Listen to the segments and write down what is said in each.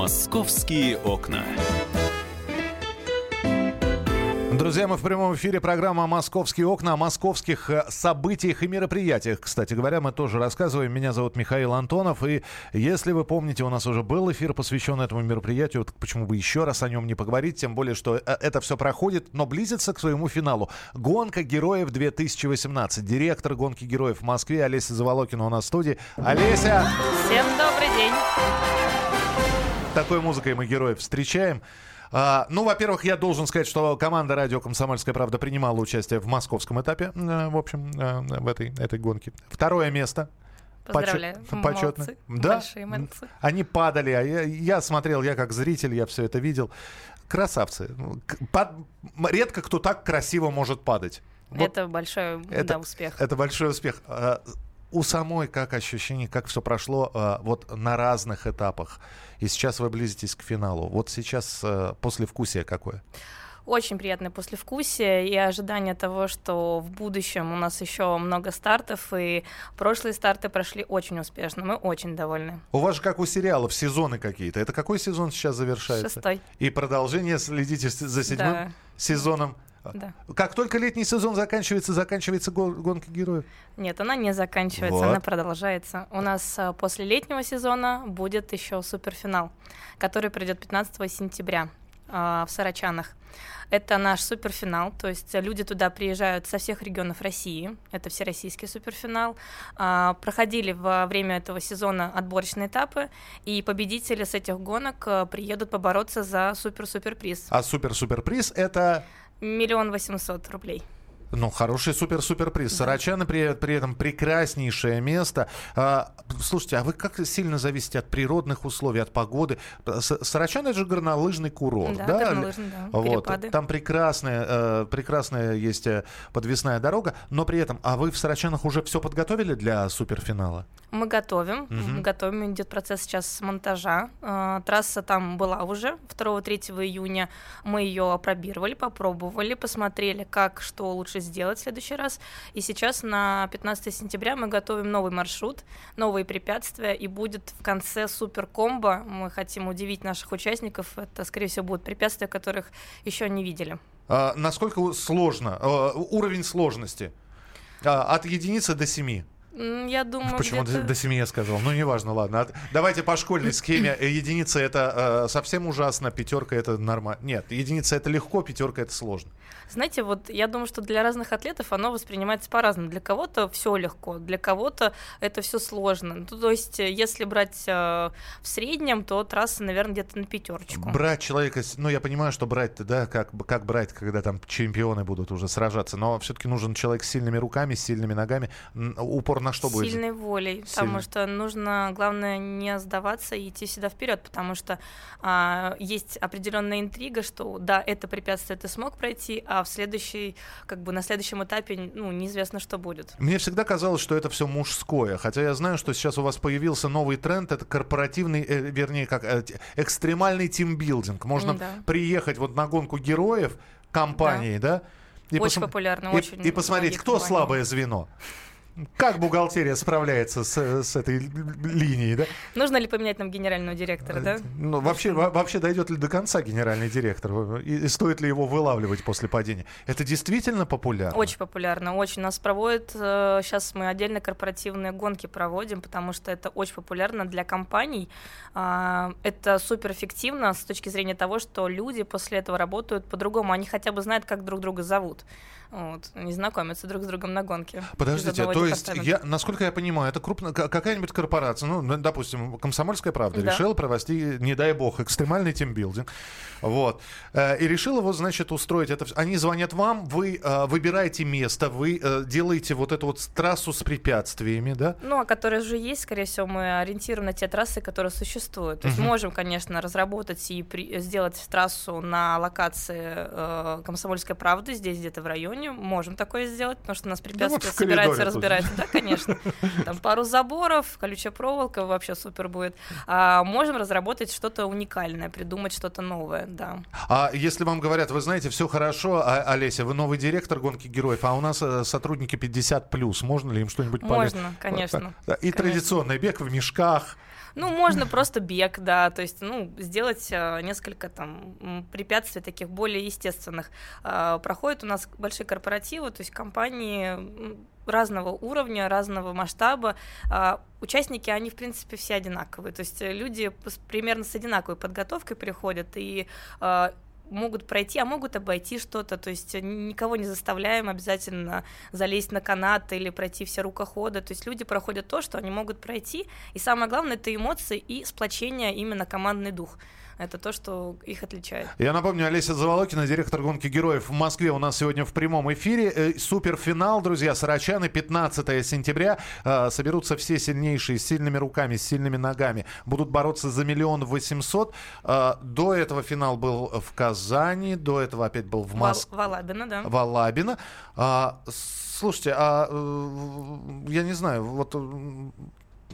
Московские окна. Друзья, мы в прямом эфире программа «Московские окна» о московских э, событиях и мероприятиях. Кстати говоря, мы тоже рассказываем. Меня зовут Михаил Антонов. И если вы помните, у нас уже был эфир, посвященный этому мероприятию. Так почему бы еще раз о нем не поговорить? Тем более, что э, это все проходит, но близится к своему финалу. Гонка героев 2018. Директор гонки героев в Москве Олеся Заволокина у нас в студии. Олеся! Всем добрый день! Такой музыкой мы героев встречаем. А, ну, во-первых, я должен сказать, что команда «Радио Комсомольская правда» принимала участие в московском этапе, э, в общем, э, в этой, этой гонке. Второе место. Поздравляю. Почетно. Молодцы. Да? Большие молодцы. Они падали, а я, я смотрел, я как зритель, я все это видел. Красавцы. Ну, под- редко кто так красиво может падать. Вот Это большой это- да, успех. Это большой успех. У самой как ощущение, как все прошло а, вот на разных этапах. И сейчас вы близитесь к финалу. Вот сейчас а, послевкусие какое? Очень приятное послевкусие и ожидание того, что в будущем у нас еще много стартов, и прошлые старты прошли очень успешно. Мы очень довольны. У вас же как у сериалов сезоны какие-то. Это какой сезон сейчас завершается? Шестой. И продолжение следите за седьмым Да. сезоном. Да. Как только летний сезон заканчивается, заканчивается го- гонка героев. Нет, она не заканчивается, Вот. она продолжается. У нас а, после летнего сезона будет еще суперфинал, который пройдет 15 сентября а, в Сарачанах. Это наш суперфинал, то есть э, люди туда приезжают со всех регионов России. Это всероссийский суперфинал. А, Проходили во время этого сезона отборочные этапы, и победители с этих гонок э, приедут побороться за супер-супер-приз. А супер-супер-приз это... Миллион восемьсот рублей. Ну, хороший супер-супер-приз. Сарачаны при, при этом прекраснейшее место. А, слушайте, а вы как сильно зависите от природных условий, от погоды? Сарачаны это же горнолыжный курорт, Да, да? горнолыжный, да, Вот. перепады. Там прекрасная, э, прекрасная есть э, подвесная дорога, но при этом, а вы в Сарачанах уже все подготовили для суперфинала? Мы готовим, Мгм. мы готовим, идет процесс сейчас монтажа. Э, Трасса там была уже 2-3 июня. Мы ее опробировали, попробовали, посмотрели, как, что лучше сделать в следующий раз. И сейчас на 15 сентября мы готовим новый маршрут, новые препятствия, и будет в конце супер комбо. Мы хотим удивить наших участников. Это, скорее всего, будут препятствия, которых еще не видели. А, насколько сложно? э, уровень сложности? А, от единицы до семи. Я думаю, Почему где-то- до, 7 я сказал? Ну, неважно, ладно. Давайте по школьной схеме. Э, Единица это э, совсем ужасно, пятерка это нормально. Нет, единица это легко, пятерка это сложно. Знаете, вот я думаю, что для разных атлетов оно воспринимается по-разному. Для кого-то все легко, для кого-то это все сложно. Ну, то есть, э, если брать э, в среднем, то трасса, наверное, где-то на пятерочку. Брать человека, ну, я понимаю, что брать-то, да, как, как брать, когда там чемпионы будут уже сражаться, но все-таки нужен человек с сильными руками, с сильными ногами. Н- Упор на что будет? Сильной волей, Сильной. потому что нужно, главное, не сдаваться и идти всегда вперед, потому что а, есть определенная интрига, что да, это препятствие ты смог пройти, а в следующей, как бы на следующем этапе, ну, неизвестно, что будет. Мне всегда казалось, что это все мужское, хотя я знаю, что сейчас у вас появился новый тренд, это корпоративный, э, вернее, как э, экстремальный тимбилдинг. Можно Да. приехать вот на гонку героев компании, да? И Очень посма- популярно, и, очень и посмотреть, кто компаний. слабое звено. Как бухгалтерия справляется с, с этой линией, да? Нужно ли поменять нам генерального директора, да? Ну, вообще, во- вообще дойдет ли до конца генеральный директор? И, и стоит ли его вылавливать после падения? Это действительно популярно? Очень популярно, очень. Нас проводят, сейчас мы отдельно корпоративные гонки проводим, потому что это очень популярно для компаний. А, Это супер эффективно с точки зрения того, что люди после этого работают по-другому. Они хотя бы знают, как друг друга зовут. Вот, не знакомятся друг с другом на гонке. Подождите, одного то есть, департамента. я, насколько я понимаю, это крупная ка- какая-нибудь корпорация, ну, ну, допустим, Комсомольская правда Да. решила провести, не дай бог, экстремальный тимбилдинг, вот, э, и решила вот, значит, устроить это. Они звонят вам, вы э, выбираете место, вы э, делаете вот эту вот трассу с препятствиями, да? Ну, а которые уже есть, скорее всего, мы ориентируем на те трассы, которые существуют. То есть Мгм. можем, конечно, разработать и при- сделать трассу на локации э, Комсомольской правды, здесь где-то в районе. Можем такое сделать, потому что у нас препятствия вот в собираются, коридоре тут. разбираются. Да, конечно. Там пару заборов, колючая проволока, вообще супер будет. А можем разработать что-то уникальное, придумать что-то новое, да. А если вам говорят, вы знаете, все хорошо, а, Олеся, вы новый директор гонки героев, а у нас э, сотрудники 50 плюс, можно ли им что-нибудь полезное? Можно, конечно. И конечно. традиционный бег в мешках. Ну, можно просто бег, да, то есть, ну, сделать э, несколько там препятствий таких более естественных. Э, проходят у нас большие корпоративы, то есть компании разного уровня, разного масштаба. Э, участники, они, в принципе, все одинаковые, то есть люди примерно с одинаковой подготовкой приходят, и э, могут пройти, а могут обойти что-то, то есть никого не заставляем обязательно залезть на канат или пройти все рукоходы, то есть люди проходят то, что они могут пройти, и самое главное это эмоции и сплочение, именно командный дух. Это то, что их отличает. Я напомню, Олеся Заволокина, директор гонки героев в Москве, у нас сегодня в прямом эфире. Э, суперфинал, друзья, Сарачаны, 15 сентября. Э, соберутся все сильнейшие, с сильными руками, с сильными ногами. Будут бороться за миллион восемьсот. Э, до этого финал был в Казани, до этого опять был в Москве. Валабино, да. Валабино. Слушайте, а я не знаю, вот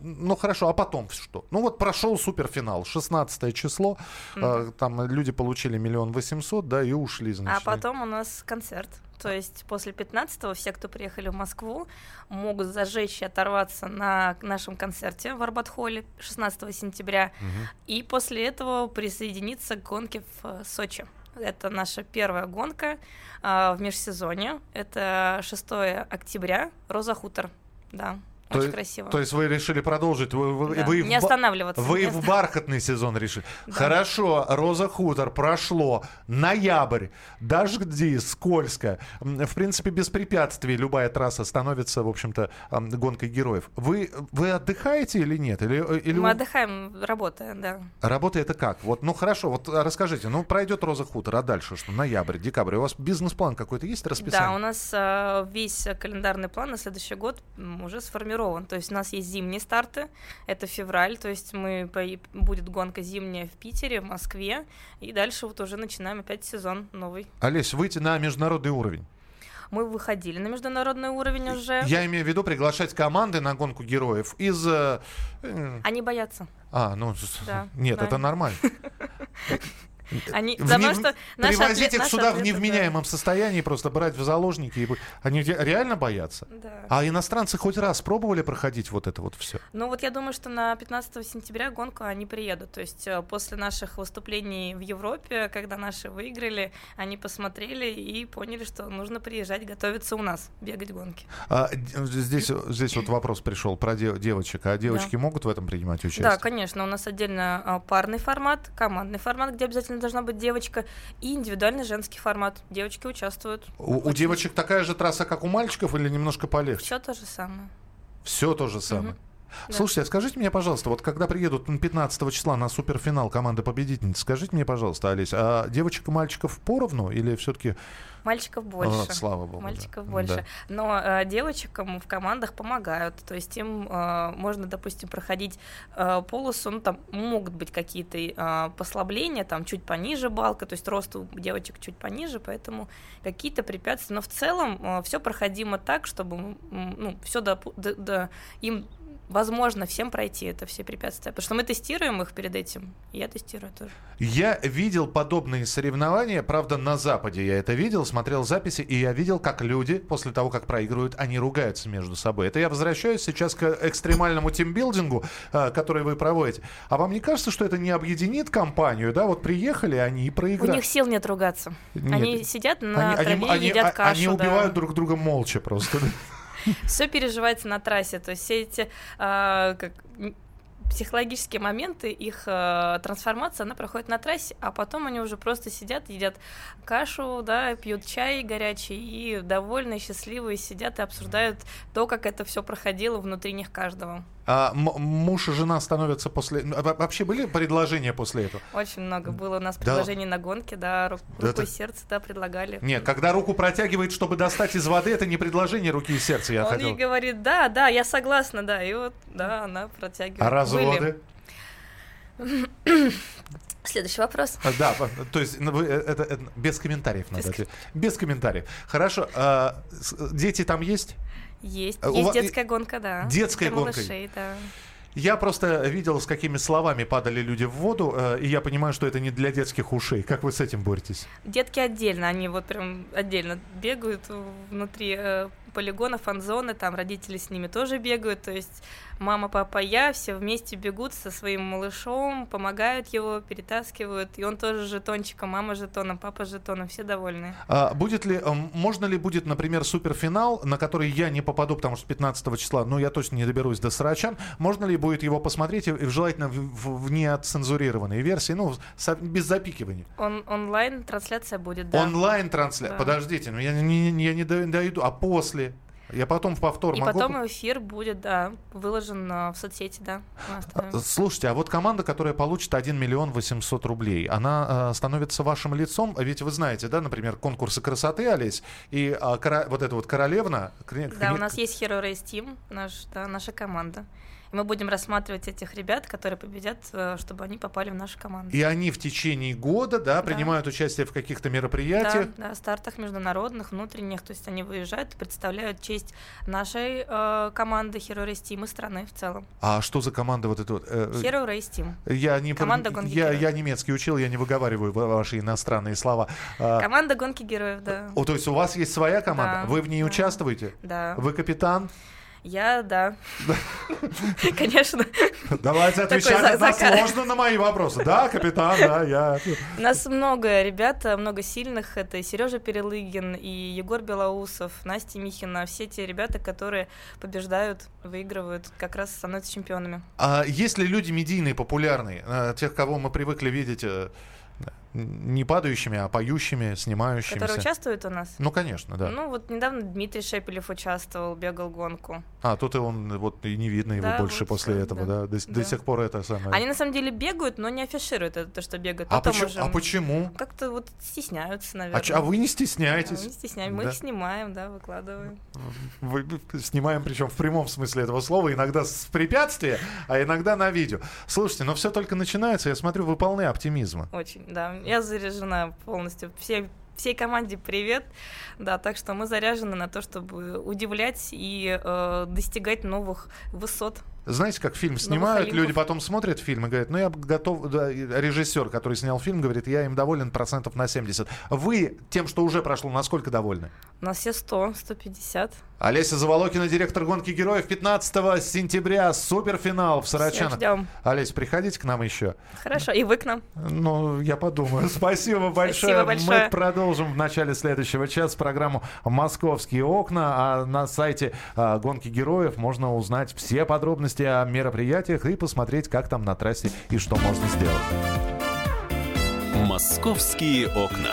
ну хорошо, а потом что? Ну вот прошел суперфинал, 16 число, mm-hmm. э, там люди получили миллион восемьсот, да, и ушли, значит. А потом у нас концерт. То есть после 15-го все, кто приехали в Москву, могут зажечь и оторваться на нашем концерте в Арбатхолле 16 сентября. Угу. И после этого присоединиться к гонке в э, Сочи. Это наша первая гонка э, в межсезонье. Это 6 октября, Роза Хутор. Да, то, Очень красиво. То есть вы решили продолжить? Вы, вы, да, вы не в, останавливаться. Вы в бархатный сезон решили. Да. Хорошо, Роза Хутор прошло. Ноябрь. Дожди, скользко. В принципе, без препятствий любая трасса становится, в общем-то, гонкой героев. Вы, вы отдыхаете или нет? Или, э, или... Мы отдыхаем, работая, да. Работа это как? Вот, ну хорошо, вот расскажите. Ну, пройдет Роза Хутор, а дальше что? Ноябрь, декабрь. У вас бизнес-план какой-то есть, расписание? Да, у нас э, весь календарный план на следующий год уже сформирован сформирован. То есть у нас есть зимние старты, это февраль, то есть мы будет гонка зимняя в Питере, в Москве, и дальше вот уже начинаем опять сезон новый. Олесь, выйти на международный уровень мы выходили на международный уровень уже. Я имею в виду приглашать команды на гонку героев из... Э, Они боятся. А, ну, да, нет, да. это нормально. Они, в потому что Привозить атлет, их сюда атлеты, в невменяемом да. состоянии, просто брать в заложники. И... Они реально боятся? Да. А иностранцы хоть раз пробовали проходить вот это вот все? Ну вот я думаю, что на 15 сентября гонку они приедут. То есть э, после наших выступлений в Европе, когда наши выиграли, они посмотрели и поняли, что нужно приезжать, готовиться у нас, бегать гонки. А, здесь, здесь вот вопрос пришел про девочек. А девочки да. могут в этом принимать участие? Да, конечно. У нас отдельно а, парный формат, командный формат, где обязательно должна быть девочка, и индивидуальный женский формат. Девочки участвуют. У, у девочек такая же трасса, как у мальчиков, или немножко полегче? Все то же самое. Все то же самое. Угу. Да. Слушайте, а скажите мне, пожалуйста, вот когда приедут 15 числа на суперфинал команды победительниц, скажите мне, пожалуйста, Олесь, а девочек и мальчиков поровну или все-таки Мальчиков больше. О, слава богу. Мальчиков да. больше. Да. Но э, девочкам в командах помогают. То есть им э, можно, допустим, проходить э, полосу, ну там могут быть какие-то э, послабления, там чуть пониже балка, то есть рост у девочек чуть пониже, поэтому какие-то препятствия. Но в целом э, все проходимо так, чтобы ну, все до, до, до, им возможно всем пройти это все препятствия. Потому что мы тестируем их перед этим, и я тестирую тоже. Я видел подобные соревнования, правда, на Западе я это видел, смотрел записи, и я видел, как люди после того, как проигрывают, они ругаются между собой. Это я возвращаюсь сейчас к экстремальному тимбилдингу, э, который вы проводите. А вам не кажется, что это не объединит компанию, да? Вот приехали они и проиграли. У них сил нет ругаться. Нет. Они сидят на они, траве, они, едят они, кашу. Они убивают да. друг друга молча просто. Все переживается на трассе, то есть все эти а, психологические моменты, их э, трансформация, она проходит на трассе, а потом они уже просто сидят, едят кашу, да, пьют чай горячий и довольные, счастливые сидят и обсуждают то, как это все проходило внутри них каждого. А муж и жена становятся после... Ну, вообще были предложения после этого? Очень много было у нас предложений да. на гонке, да, руку да, это... и сердце, да, предлагали. Нет, когда руку протягивает, чтобы достать из воды, это не предложение руки и сердца, я Он хотел. ей говорит, да, да, я согласна, да, и вот, да, она протягивает. А разводы? Следующий вопрос. А, да, то есть ну, вы, э, это, это без комментариев надо. Без, без комментариев. Хорошо. А, дети там есть? Есть. А, есть детская гонка, да. Детская Для гонка. Малышей, да. Я просто видел, с какими словами падали люди в воду, э, и я понимаю, что это не для детских ушей. Как вы с этим боретесь? Детки отдельно, они вот прям отдельно бегают внутри э, полигона, фан-зоны, там родители с ними тоже бегают, то есть мама, папа, я все вместе бегут со своим малышом, помогают его, перетаскивают, и он тоже жетончиком, мама жетоном, папа жетоном, все довольны. А будет ли, эм, можно ли будет, например, суперфинал, на который я не попаду, потому что 15 числа, ну, я точно не доберусь до Сарачан, можно ли будет его посмотреть и, желательно в, в, неотцензурированной версии, ну, со, без запикиваний? Он, онлайн-трансляция будет, да. Онлайн-трансляция, да. подождите, ну, я не, не, я не дойду, а после? Я потом в повтор И могу... потом эфир будет, да, выложен в соцсети, да. А, слушайте, а вот команда, которая получит 1 миллион 800 рублей, она э, становится вашим лицом? Ведь вы знаете, да, например, конкурсы красоты, Олесь, и э, кора... вот эта вот королевна... Да, у нас есть Hero Race Team, наш, да, наша команда мы будем рассматривать этих ребят, которые победят, э, чтобы они попали в нашу команду. И они в течение года, да, да. принимают участие в каких-то мероприятиях? Да, да, стартах международных, внутренних, то есть они выезжают и представляют честь нашей э, команды Hero Race Team и страны в целом. А что за команда вот эта вот? Э, э Hero Race Team. Я не команда гонки я, героев. я немецкий учил, я не выговариваю ваши иностранные слова. А, команда гонки героев, да. О, то есть у вас есть своя команда? Да, Вы в ней да. участвуете? Да. Вы капитан? Я, да. Конечно. Давайте отвечать односложно на мои вопросы. Да, капитан, да, я. Нас много ребят, много сильных. Это и Сережа Перелыгин, и Егор Белоусов, Настя Михина. Все те ребята, которые побеждают, выигрывают, как раз становятся чемпионами. А есть ли люди медийные, популярные, э, тех, кого мы привыкли видеть э, не падающими, а поющими, снимающимися. Которые участвуют у нас? Ну, конечно, да. Ну, вот недавно Дмитрий Шепелев участвовал, бегал гонку. А, тут и он, вот, и не видно его да, больше вот после этого, да? да? До, да. до сих пор это самое... Они, на самом деле, бегают, но не афишируют это, то, что бегают. А, почему? Можем... а почему? Как-то вот стесняются, наверное. А, а вы не стесняетесь? А, мы не стесняемся, мы да? их снимаем, да, выкладываем. Вы, снимаем, причем в прямом смысле этого слова, иногда с препятствия, а иногда на видео. Слушайте, но все только начинается, я смотрю, вы полны оптимизма. Очень, да. Я заряжена полностью. Все, всей команде привет. Да, так что мы заряжены на то, чтобы удивлять и э, достигать новых высот. Знаете, как фильм снимают, люди потом смотрят фильм и говорят, ну я готов, да, режиссер, который снял фильм, говорит, я им доволен процентов на 70. Вы тем, что уже прошло, насколько довольны? На все 100, 150. Олеся Заволокина, директор гонки героев, 15 сентября, суперфинал в Сарачанах. ждем. Олеся, приходите к нам еще. Хорошо, и вы к нам. Ну, я подумаю. Спасибо большое. Спасибо большое. Мы продолжим в начале следующего часа программу «Московские окна», а на сайте а, гонки героев можно узнать все подробности о мероприятиях и посмотреть, как там на трассе и что можно сделать. Московские окна.